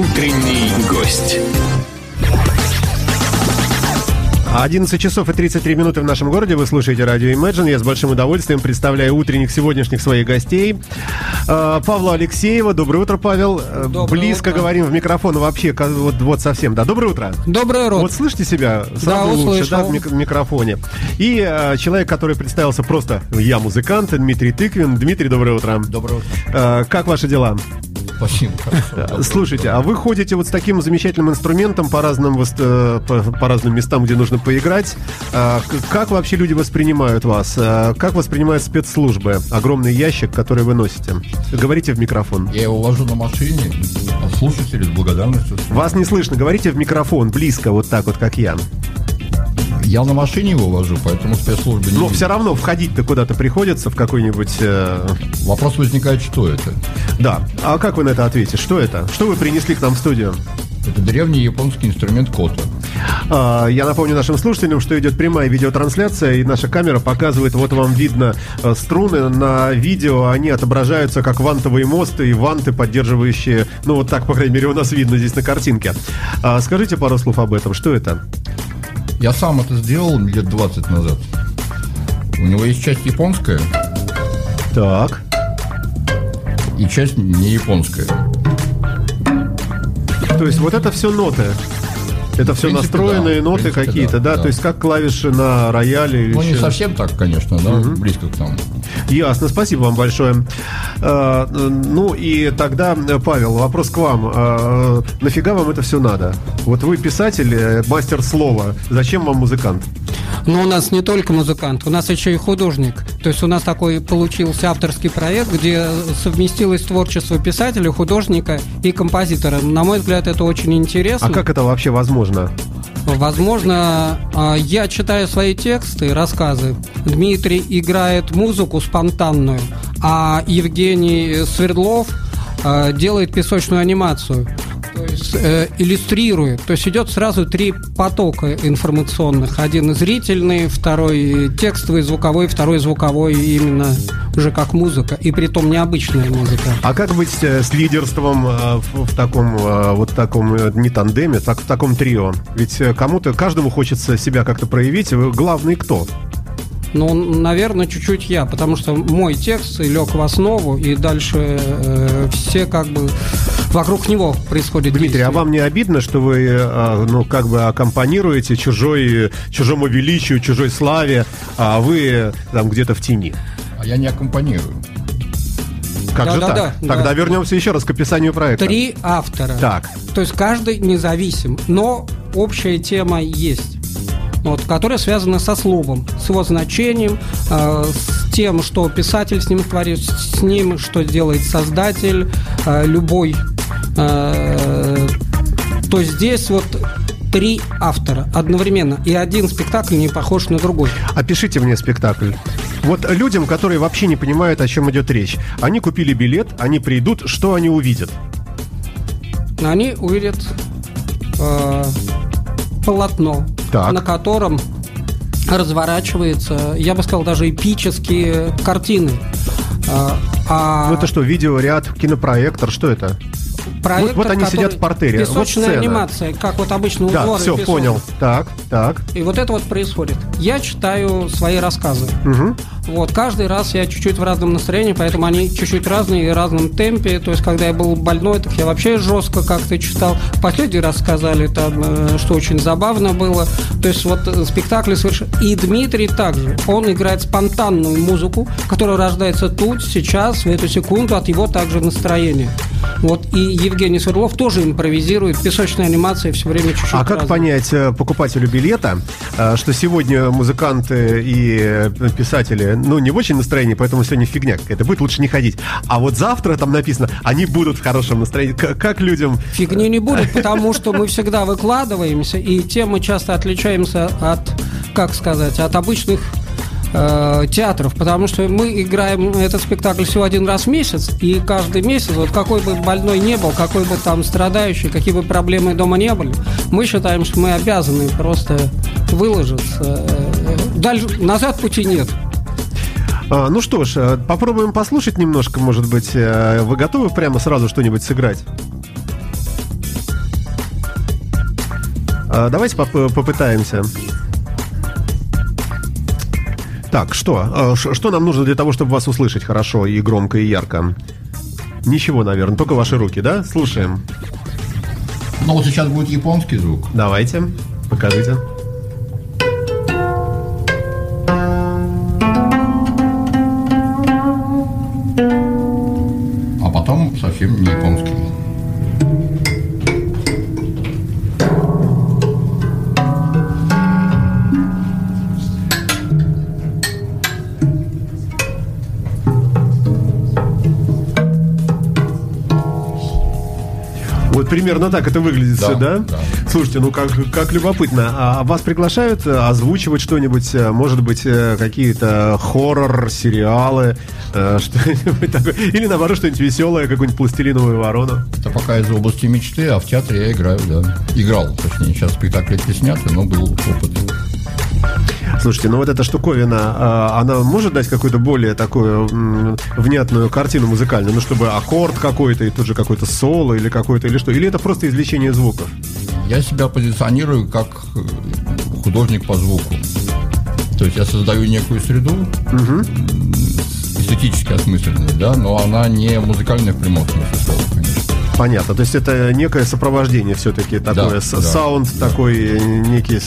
Утренний гость. 11 часов и 33 минуты в нашем городе. Вы слушаете радио Imagine. Я с большим удовольствием представляю утренних сегодняшних своих гостей. А, Павла Алексеева. Доброе утро, Павел. Э, Доброе Близко утро. говорим в микрофон. Вообще, вот, вот совсем, да. Доброе утро. Доброе утро. Вот слышите себя сразу Да, лучше, услышал. да, в мик- в микрофоне. И э, человек, который представился просто «Я музыкант», Дмитрий Тыквин. Дмитрий, доброе утро. Доброе утро. Э, как ваши дела? Доброе Слушайте, а вы ходите вот с таким замечательным инструментом по разным, э, по, разным местам, где нужно поиграть. А, Как вообще люди воспринимают вас? А, Как воспринимают спецслужбы? Огромный ящик, который вы носите. Говорите в микрофон. Я его вожу на машине, а слушатели с благодарностью. Вас не слышно. Говорите в микрофон, близко, вот так вот, как я. Я на машине его вожу, поэтому спецслужбы не Но видят. все равно входить-то куда-то приходится в какой-нибудь... э, Вопрос возникает, что это? Да. А как вы на это ответите? Что это? Что вы принесли к нам в студию? Это древний японский инструмент кота. А, Я напомню нашим слушателям, что идет прямая видеотрансляция, и наша камера показывает, вот вам видно э, струны на видео, они отображаются как вантовые мосты и ванты, поддерживающие, ну вот так, по крайней мере, у нас видно здесь на картинке. А, Скажите пару слов об этом, что это? Я сам это сделал лет 20 назад. У него есть часть японская Так. и часть не японская. То есть вот это все ноты. Это все принципе, настроенные да. Ноты принципе, какие-то, да, да, да. То есть как клавиши на рояле или Ну, не еще- совсем так, конечно, да, близко к тому. Ясно, спасибо вам большое. Э, Ну и тогда, Павел, вопрос к вам. Э, Нафига вам это все надо? Вот вы писатель, э, мастер слова. Зачем вам музыкант? Но у нас не только музыкант, у нас еще и художник. То есть у нас такой получился авторский проект, где совместилось творчество писателя, художника и композитора. На мой взгляд, это очень интересно. А как это вообще возможно? Возможно, а, я читаю свои тексты, рассказы. Дмитрий играет музыку спонтанную, а Евгений Свердлов а, делает песочную анимацию. То есть э, иллюстрирует. То есть идет сразу три потока информационных. Один зрительный, второй текстовый, звуковой, второй звуковой именно уже как музыка. И притом необычная музыка. А как быть э, с лидерством э, в, таком э, вот таком не тандеме, так в таком трио? Ведь кому-то, каждому хочется себя как-то проявить. Главный кто? Ну, наверное, чуть-чуть я, потому что мой текст лег в основу, и дальше э, все как бы вокруг него происходит Дмитрий, а действие. вам не обидно, что вы, э, ну, как бы аккомпанируете чужой, чужому величию, чужой славе, а вы э, там где-то в тени? А я не аккомпанирую. Как Да, же да, так? да, Тогда да. вернемся еще раз к описанию проекта. Три автора. Так. То есть каждый независим, но общая тема есть. Вот, которая связана со словом, с его значением, э, с тем, что писатель с ним творит, с ним, что делает создатель, э, любой. Э, то здесь вот три автора одновременно, и один спектакль не похож на другой. Опишите мне спектакль. Вот людям, которые вообще не понимают, о чем идет речь. Они купили билет, они придут, что они увидят? Они увидят э, полотно, Так. на котором разворачивается, я бы сказал, даже эпические картины. А, а Ну это что, видеоряд, кинопроектор, что это? проектор, вот- вот они сидят в портере, вот Песочная сцена. анимация, как вот обычно Да, узоры все, песок. понял. Так, так. И вот это вот происходит. Я читаю свои рассказы. Мгм. Вот, каждый раз я чуть-чуть в разном настроении, поэтому они чуть-чуть разные и в разном темпе. То есть, когда я был больной, так я вообще жестко как-то читал. Последний раз сказали там, э, что очень забавно было. То есть, вот э, спектакли совершенно... И Дмитрий также. Он играет спонтанную музыку, которая рождается тут, сейчас, в эту секунду, от его также настроения. Вот, и Евгений Свердлов тоже импровизирует. Песочная анимация все время чуть-чуть А как разная. понять э, покупателю билета, э, что сегодня музыканты и э, писатели, ну, не в очень настроении, поэтому сегодня фигня какая-то, будет лучше не ходить. А вот завтра там написано, они будут в хорошем настроении. Как людям... Фигни не будет, потому что мы всегда выкладываемся, и тем мы часто отличаемся от, как сказать, от обычных э, театров, потому что мы играем этот спектакль всего один раз в месяц, и каждый месяц, вот какой бы больной не был, какой бы там страдающий, какие бы проблемы дома не были, мы считаем, что мы обязаны просто выложиться. Э, Дальше назад пути нет. А, ну что ж, э, попробуем послушать немножко, может быть. Вы готовы прямо сразу что-нибудь сыграть? А, давайте поп- попытаемся. Так, что? А, Что нам нужно для того, чтобы вас услышать хорошо и громко и ярко? Ничего, наверное, только ваши руки, да? Слушаем. Ну вот сейчас будет японский звук. Давайте, покажите. а потом совсем не японский. Вот примерно так это выглядит Да, все, да? да. Слушайте, ну как, как любопытно. А вас приглашают э, озвучивать что-нибудь? э, Может быть, э, какие-то хоррор, сериалы, э, что-нибудь такое? Или наоборот, что-нибудь веселое, какую-нибудь пластилиновую ворону? Это пока из области мечты, а в театре я играю, да. Играл, точнее, сейчас спектакли сняты, но был опыт. Слушайте, ну вот эта штуковина, а, она может дать какую-то более такую внятную картину музыкальную? Ну, чтобы аккорд какой-то, и тут же какой-то соло или какой-то, или что? Или это просто извлечение звуков? Я себя позиционирую как э, художник по звуку. То есть я создаю некую среду, м, эстетически осмысленную, да, но она не музыкальная в прямом смысле слова, конечно. Понятно. То есть это некое сопровождение все-таки такое, да, саунд такой, э, некий,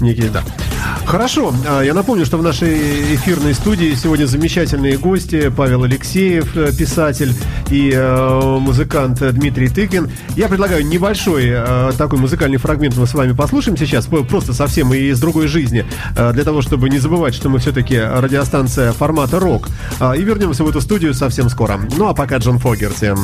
некий, да. Хорошо. А, Я напомню, что в нашей эфирной студии сегодня замечательные гости. Павел Алексеев, э, писатель, и э, музыкант Дмитрий Тыкин. Я предлагаю небольшой э, такой музыкальный фрагмент мы с вами послушаем сейчас, просто совсем из другой жизни, для того, чтобы не забывать, что мы все-таки радиостанция формата рок. А, И вернемся в эту студию совсем скоро. Ну а пока Джон Фогерти.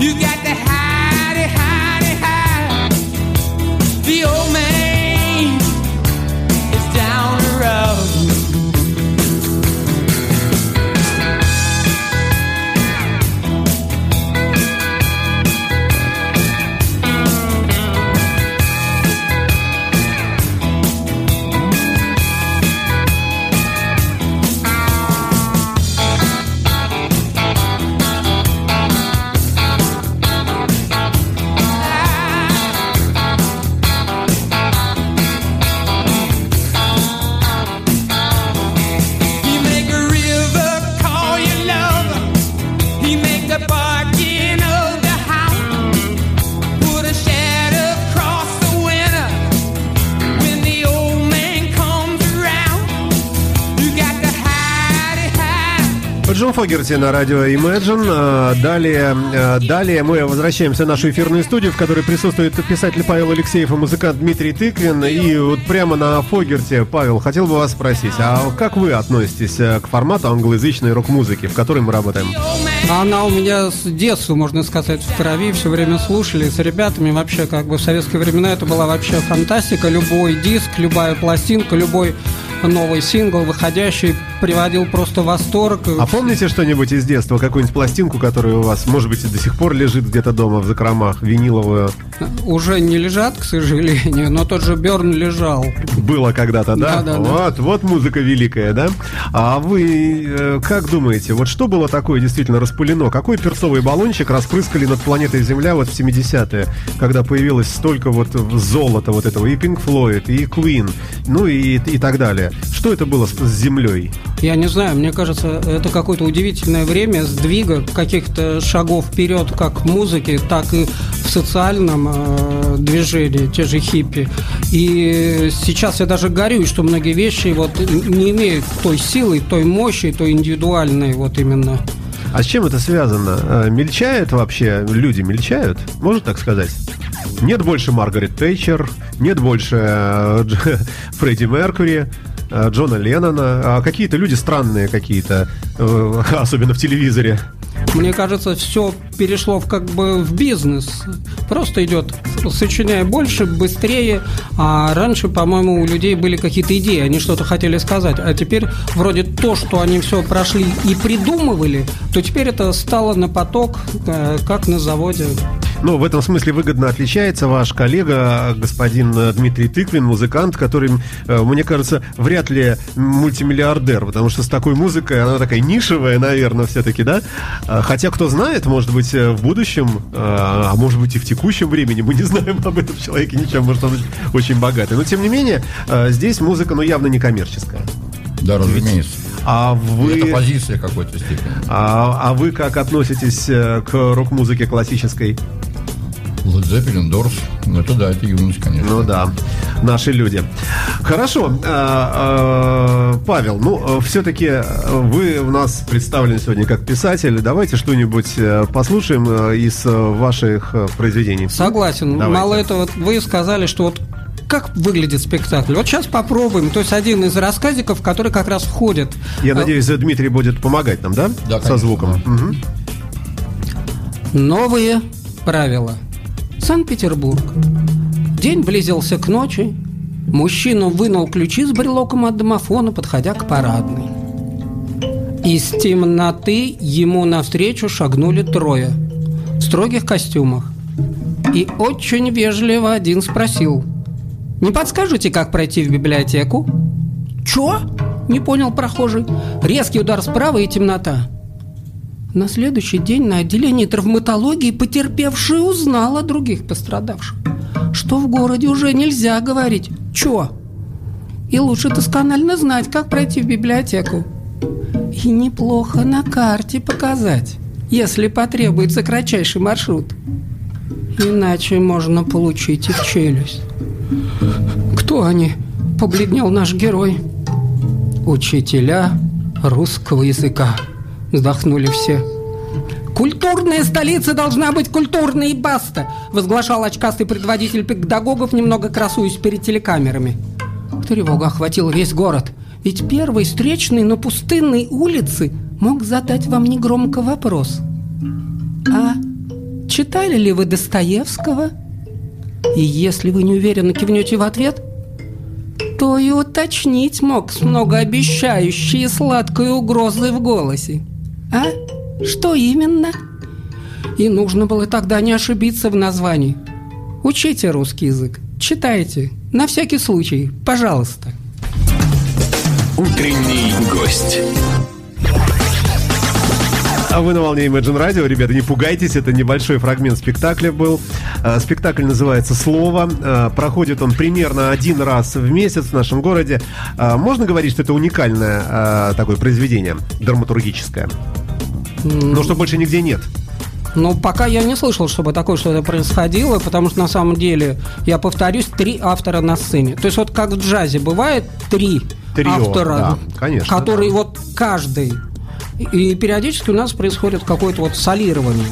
You got Джон Фогерти на радио Imagine. А, Далее, а, далее мы возвращаемся в нашу эфирную студию, в которой присутствует писатель Павел Алексеев и музыкант Дмитрий Тыквин. И вот прямо на Фогерте, Павел, хотел бы вас спросить, а как вы относитесь э, к формату англоязычной рок-музыки, в которой мы работаем? Она у меня с детства, можно сказать, в крови, все время слушали с ребятами. Вообще, как бы в советские времена это была вообще фантастика. Любой диск, любая пластинка, любой новый сингл, выходящий, приводил просто в восторг. А помните что-нибудь из детства? Какую-нибудь пластинку, которая у вас, может быть, и до сих пор лежит где-то дома в закромах, виниловую? Уже не лежат, к сожалению, но тот же Берн лежал. Было когда-то, да? Да, да, да. вот, вот музыка великая, да? А вы э, как думаете, вот что было такое действительно распылено? Какой перцовый баллончик распрыскали над планетой Земля вот в 70-е, когда появилось столько вот золота вот этого, и Pink Floyd, и Queen, ну и, и так далее. Что это было с, с Землей? Я не знаю, мне кажется, это какое-то удивительное время сдвига каких-то шагов вперед как в музыке, так и в социальном э, движении, те же хиппи. И сейчас я даже горюсь, что многие вещи вот не имеют той силы, той мощи, той индивидуальной вот именно. А с чем это связано? Э, Мельчают вообще? Люди мельчают? Можно так сказать? Нет больше Маргарет Тэтчер, нет больше э, Фредди Меркьюри, Джона Леннона, а какие-то люди странные какие-то, э, особенно в телевизоре. Мне кажется, все перешло в как бы в бизнес. Просто идет, сочиняя больше, быстрее. А раньше, по-моему, у людей были какие-то идеи, они что-то хотели сказать. А теперь вроде то, что они все прошли и придумывали, то теперь это стало на поток, э, как на заводе. Ну, в этом смысле выгодно отличается ваш коллега, господин э, Дмитрий Тыквин, музыкант, который, э, мне кажется, вряд ли мультимиллиардер, потому что с такой музыкой, она такая нишевая, наверное, все-таки, да? А, Хотя, кто знает, может быть, э, в будущем, а может быть и в текущем времени, мы не знаем об этом человеке ничем, может он очень богатый. Но, тем не менее, здесь музыка, ну, явно не коммерческая. Да, разумеется. А вы... Это позиция какой-то степени. А, а вы как относитесь к рок-музыке классической? Led Zeppelin, Doors, ну это да, это юность, конечно. Ну да, наши люди. Хорошо, а, а, Павел, ну все-таки вы у нас представлены сегодня как писатель. Давайте что-нибудь э, послушаем э, из э, ваших произведений. Согласен. Давайте. Мало этого, вы сказали, что вот как выглядит спектакль. Вот сейчас попробуем. То есть один из рассказиков, который как раз входит. Я А, надеюсь, Дмитрий будет помогать нам, да? Да, Со конечно, звуком. да. Мгм. Новые правила. Санкт-Петербург. День близился к ночи. Мужчина вынул ключи с брелоком от домофона, подходя к парадной. Из темноты ему навстречу шагнули трое в строгих костюмах. И очень вежливо один спросил «Не подскажете, как пройти в библиотеку?» «Чё?» – не понял прохожий. Резкий удар справа и темнота. На следующий день на отделении травматологии потерпевший узнал о других пострадавших. Что в городе уже нельзя говорить «чё?». И лучше досконально знать, как пройти в библиотеку. И неплохо на карте показать, если потребуется кратчайший маршрут. Иначе можно получить и челюсть. Кто они? Побледнел наш герой. Учителя русского языка. Вздохнули все. Культурная столица должна быть культурной и баста, возглашал очкастый предводитель педагогов, немного красуясь перед телекамерами. Тревога охватила весь город. Ведь первый встречный на пустынной улице мог задать вам негромко вопрос. А читали ли вы Достоевского? И если вы неуверенно кивнете в ответ, то и уточнить мог с многообещающей сладкой угрозой в голосе. А? Что именно? И нужно было тогда не ошибиться в названии. Учите русский язык, читайте, на всякий случай, пожалуйста. Утренний гость. А вы на волне Imagine Radio, ребята, не пугайтесь, это небольшой фрагмент спектакля был. А, Спектакль называется «Слово». А, Проходит он примерно один раз в месяц в нашем городе. А, Можно говорить, что это уникальное такое произведение, драматургическое? Но что больше нигде нет. Но пока я не слышал, чтобы такое что-то происходило, потому что на самом деле, я повторюсь, три автора на сцене. То есть вот как в джазе бывает три Трио, автора, да, конечно, которые да. вот каждый. И периодически у нас происходит какое-то вот солирование.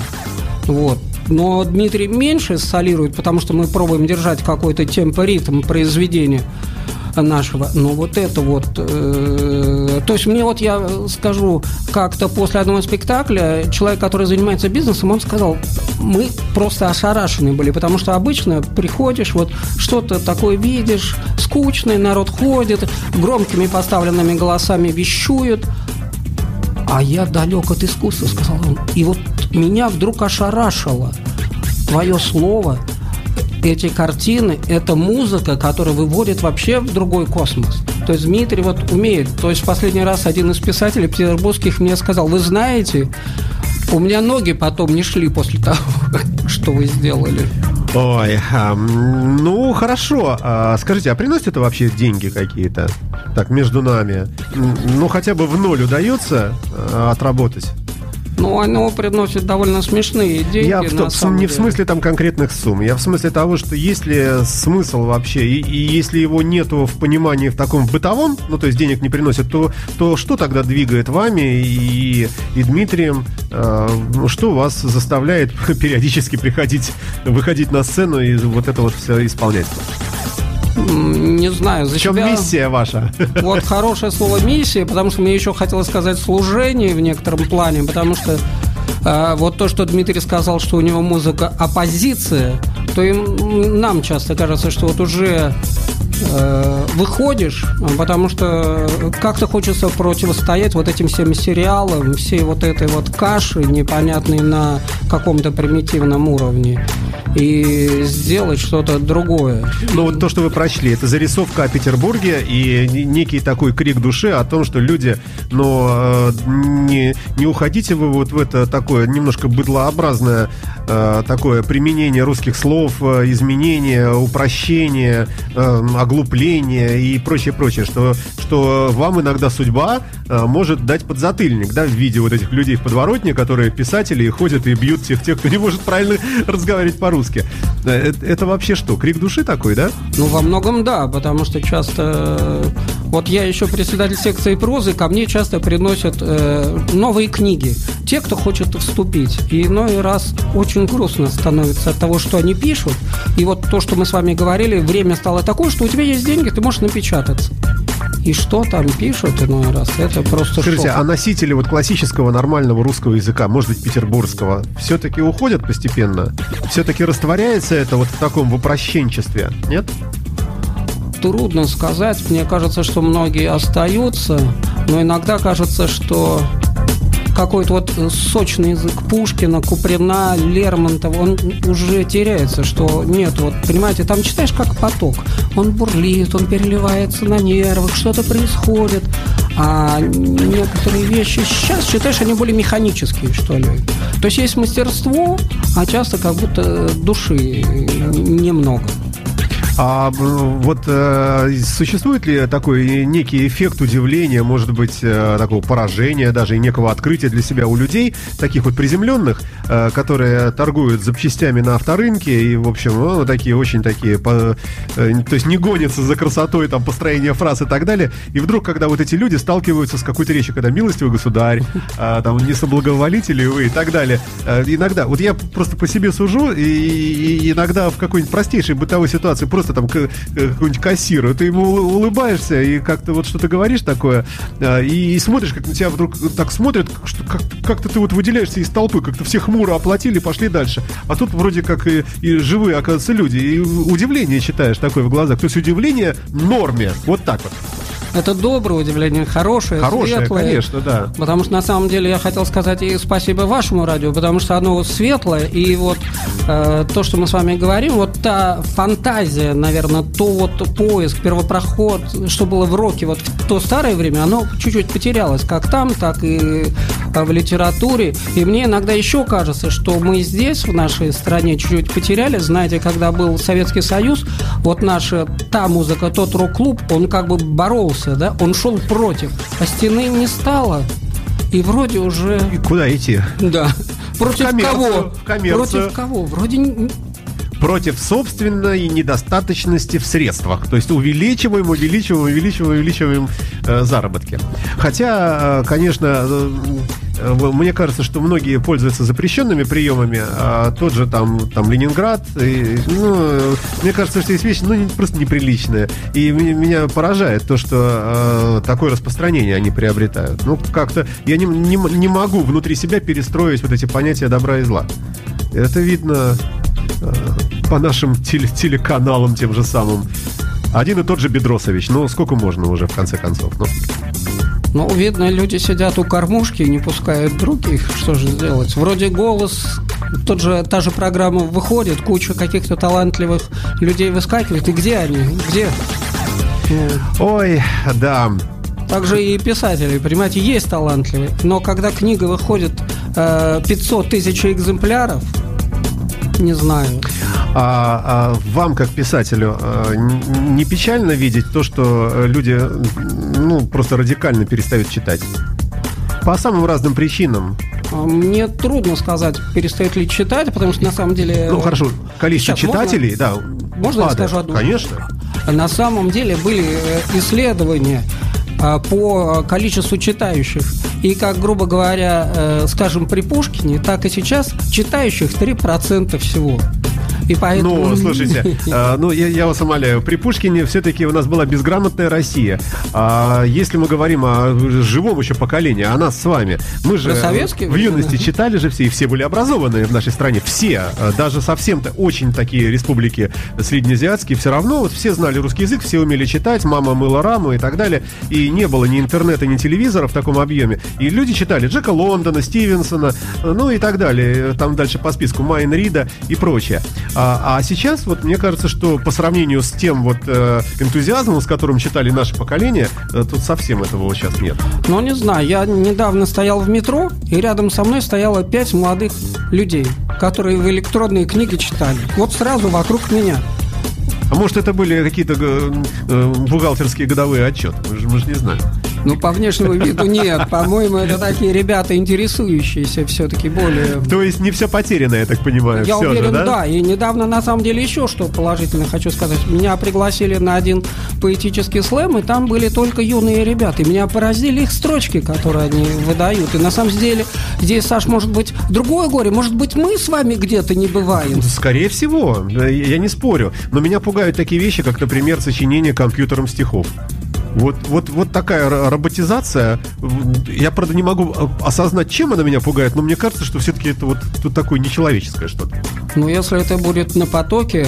Вот. Но Дмитрий меньше солирует, потому что мы пробуем держать какой-то темпоритм произведения. нашего. Но вот это вот... э, то есть мне вот я скажу, как-то после одного спектакля человек, который занимается бизнесом, он сказал, мы просто ошарашены были, потому что обычно приходишь, вот что-то такое видишь, скучный, народ ходит, громкими поставленными голосами вещуют, а я далек от искусства, сказал он. И вот меня вдруг ошарашило твое слово, эти картины, это музыка, которая выводит вообще в другой космос. То есть Дмитрий вот умеет. То есть в последний раз один из писателей петербургских мне сказал, вы знаете, у меня ноги потом не шли после того, что вы сделали. Ой, ам, ну хорошо. А, скажите, а приносит это вообще деньги какие-то? Так, между нами. Ну, хотя бы в ноль удается а, отработать? Ну, оно приносит довольно смешные деньги. Я в на самом не в деле. смысле там конкретных сумм, я в смысле того, что есть ли смысл вообще, и, и если его нету в понимании в таком бытовом, ну то есть денег не приносит, то, то что тогда двигает вами и, и Дмитрием, э, что вас заставляет периодически приходить, выходить на сцену и вот это вот все исполнять? Не знаю, за В чем себя- миссия ваша? Вот хорошее слово миссия, потому что мне еще хотелось сказать служение в некотором плане, потому что э, вот то, что Дмитрий сказал, что у него музыка оппозиция, то и м, нам часто кажется, что вот уже э, выходишь, потому что как-то хочется противостоять вот этим всем сериалам, всей вот этой вот каши непонятной на каком-то примитивном уровне и сделать что-то другое. Ну вот то, что вы прочли, это зарисовка о Петербурге и не- некий такой крик души о том, что люди, ну, э, не, не уходите вы вот в это такое немножко быдлообразное э, такое применение русских слов, э, изменение, упрощение, оглупление и прочее, прочее, что, что вам иногда судьба может дать подзатыльник, да, в виде вот этих людей в подворотне, которые писатели и ходят и бьют тех, тех, кто не может правильно разговаривать по-русски. Э, Это, это вообще что, крик души такой, да? Ну, во многом да, потому что часто... э, Вот я еще председатель секции прозы, ко мне часто приносят э, новые книги. Те, кто хочет вступить. И иной раз очень грустно становится от того, что они пишут. И вот то, что мы с вами говорили, время стало такое, что у тебя есть деньги, ты можешь напечататься. И что там пишут иной раз, это просто Скажите, шок. а носители вот классического нормального русского языка, может быть, петербургского, все-таки уходят постепенно? Все-таки растворяется это вот в таком в упрощенчестве, нет? Трудно сказать. Мне кажется, что многие остаются, но иногда кажется, что какой-то вот сочный язык Пушкина, Куприна, Лермонтова, он уже теряется, что нет, вот, понимаете, там читаешь как поток, он бурлит, он переливается на нервах, что-то происходит, а некоторые вещи сейчас читаешь, они более механические, что ли. То есть есть мастерство, а часто как будто души немного. А вот э, существует ли такой некий эффект удивления, может быть, э, такого поражения, даже и некого открытия для себя у людей, таких вот приземленных, э, которые торгуют запчастями на авторынке и, в общем, ну, такие очень такие, по- то есть не гонятся за красотой, там, построение фраз и так далее, и вдруг, когда вот эти люди сталкиваются с какой-то речью, когда милостивый государь, там, не соблаговолите ли вы и так далее, иногда, вот я просто по себе сужу, и, и иногда в какой-нибудь простейшей бытовой ситуации просто там к- э, какой-нибудь кассиру, ты ему улы- улыбаешься и как-то вот что-то говоришь такое, а, и, и смотришь, как на тебя вдруг так смотрят, что как- как-то ты вот выделяешься из толпы, как-то все хмуро оплатили, пошли дальше. А тут вроде как и, и живые, оказывается, люди, и удивление читаешь такое в глазах. То есть удивление норме, вот так вот. Это доброе удивление, хорошее, Хорошее, светлое. конечно, да. Потому что на самом деле я хотел сказать и спасибо вашему радио, потому что оно светлое, и вот э, то, что мы с вами говорим, вот та фантазия, наверное, то вот поиск, первопроход, что было в роке вот в то старое время, оно чуть-чуть потерялось, как там, так и э, в литературе. И мне иногда еще кажется, что мы здесь, в нашей стране, чуть-чуть потеряли. Знаете, когда был Советский Союз, вот наша та музыка, тот рок-клуб, он как бы боролся, да, он шел против, а стены не стало. И вроде уже, И куда идти? да, против коммерцию, кого? коммерцию. Против кого? Вроде Против собственной недостаточности в средствах. То есть увеличиваем, увеличиваем, увеличиваем, увеличиваем э, заработки. Хотя, э, конечно, э, мне кажется, что многие пользуются запрещенными приемами, а тот же там, там Ленинград, и, ну, мне кажется, что есть вещи, ну, просто неприличные. И меня поражает то, что э, такое распространение они приобретают. Ну, как-то я не, не, не могу внутри себя перестроить вот эти понятия добра и зла. Это видно э, по нашим теле- телеканалам тем же самым. Один и тот же Бедросович. Ну, сколько можно уже, в конце концов? Ну, Ну, видно, люди сидят у кормушки и не пускают других. Что же сделать? Вроде голос, тот же, та же программа выходит, куча каких-то талантливых людей выскакивает. И где они? Где? Ну, Ой, да. Также и писатели, понимаете, есть талантливые. Но когда книга выходит э, 500 тысяч экземпляров, не знаю. А, а вам, как писателю, н- не печально видеть то, что э, люди ну, просто радикально перестают читать? По самым разным причинам. Мне трудно сказать, перестает ли читать, потому что на самом деле... Ну, хорошо, количество Сейчас, читателей, да, Можно я падает. скажу одну? Конечно. На самом деле были э, исследования а, по количеству читающих. И как, грубо говоря, э, скажем, при Пушкине, так и сейчас читающих 3% всего. И поэтому... Ну, слушайте, а, ну, я, я вас умоляю, при Пушкине все-таки у нас была безграмотная Россия. А если мы говорим о живом еще поколении, о нас с вами, мы же в юности читали же все, и все были образованные в нашей стране. Все, а, даже совсем-то очень такие республики среднеазиатские, все равно вот все знали русский язык, все умели читать, мама мыла раму и так далее. И не было ни интернета, ни телевизора в таком объеме. И люди читали Джека Лондона, Стивенсона, ну и так далее. Там дальше по списку Майн Рида и прочее. А, а сейчас, вот мне кажется, что по сравнению с тем вот э, энтузиазмом, с которым читали наше поколение, э, тут совсем этого вот сейчас нет. Ну, не знаю, я недавно стоял в метро, и рядом со мной стояло пять молодых людей, которые в электронные книги читали. Вот сразу вокруг меня. А может, это были какие-то э, бухгалтерские годовые отчеты? Мы же, мы же не знаем. Ну, по внешнему виду нет. По-моему, это такие ребята, интересующиеся все-таки более... То есть не все потеряно, я так понимаю, Я уверен, же, да? да? И недавно, на самом деле, еще что положительно хочу сказать. Меня пригласили на один поэтический слэм, и там были только юные ребята. И меня поразили их строчки, которые они выдают. И на самом деле, здесь, Саш, может быть, другое горе. Может быть, мы с вами где-то не бываем. Скорее всего, я не спорю. Но меня пугают такие вещи, как, например, сочинение компьютером стихов. Вот, вот, вот такая ро- роботизация. Я, правда, не могу э, осознать, чем она меня пугает, но мне кажется, что все-таки это вот тут такое нечеловеческое что-то. Но если это будет на потоке,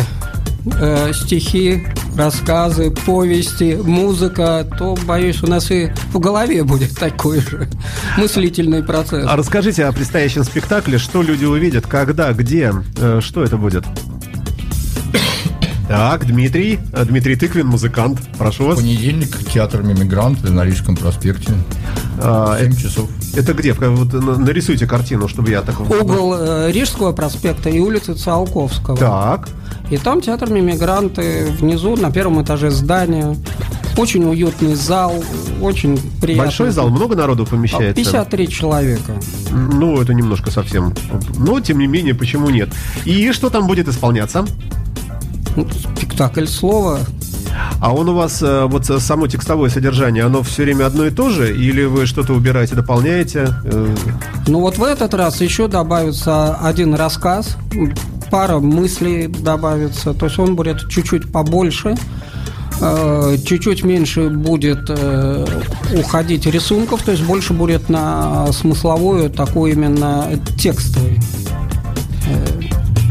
э, стихи, рассказы, повести, музыка, то, боюсь, у нас и в голове будет такой же мыслительный процесс. А расскажите о предстоящем спектакле, что люди увидят, когда, где, э, что это будет? Так, Дмитрий, э, Дмитрий Тыквин, музыкант, прошу вас. Понедельник, театр «Мимигрант» на Рижском проспекте. А, 7 часов. Это где? Вот, на- нарисуйте картину, чтобы я так... Угол э, Рижского проспекта и улицы Циолковского. Так. И там театр «Мимигранты» внизу, на первом этаже здания. Очень уютный зал, очень приятный. Большой зал, много народу помещается? 53 человека. Ну, это немножко совсем. Но, тем не менее, почему нет? И что там будет исполняться? Ну, Спектакль слова. А он у вас, э, вот само текстовое содержание, оно все время одно и то же? Или вы что-то убираете, дополняете? Э, Ну вот в этот раз еще добавится один рассказ, пара мыслей добавится. То есть он будет чуть-чуть побольше. э, Чуть-чуть меньше будет уходить рисунков, то есть больше будет на смысловую, такую именно текстовый.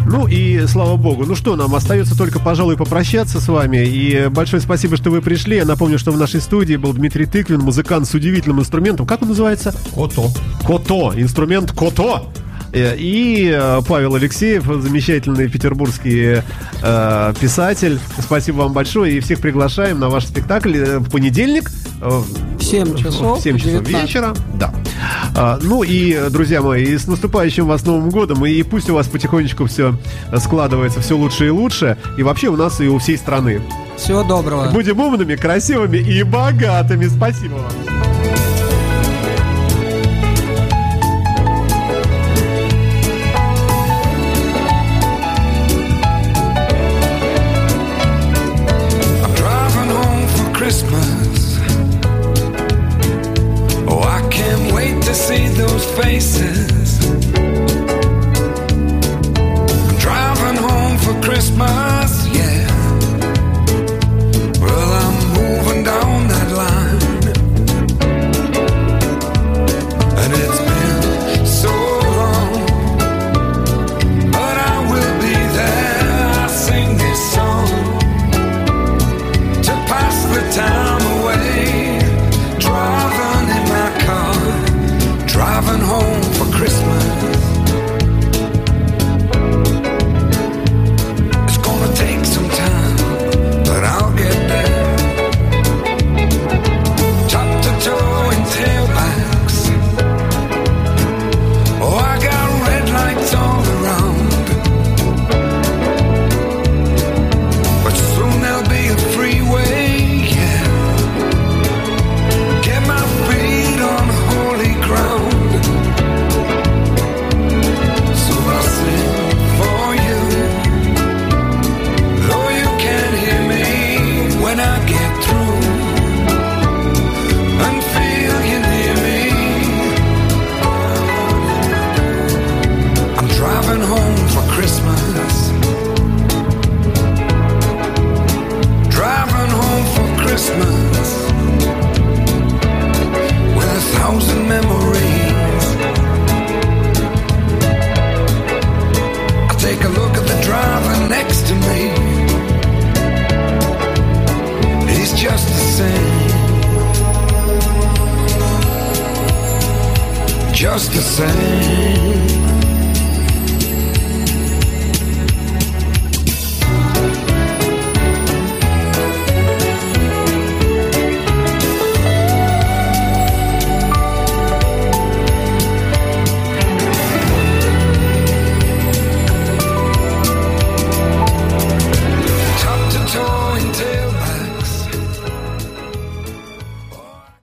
Ну и слава богу. Ну что, нам остается только, пожалуй, попрощаться с вами. И большое спасибо, что вы пришли. Я напомню, что в нашей студии был Дмитрий Тыквин, музыкант с удивительным инструментом. Как он называется? Ото. Кото, инструмент Кото. Э, И э, Павел Алексеев, замечательный петербургский э, писатель. Спасибо вам большое и всех приглашаем на ваш спектакль э, в понедельник. В 7 часов, В 7 часов 19. вечера. Да. А, ну и, друзья мои, и с наступающим вас Новым годом. И пусть у вас потихонечку все складывается все лучше и лучше. И вообще у нас и у всей страны. Всего доброго. Будем умными, красивыми и богатыми. Спасибо вам.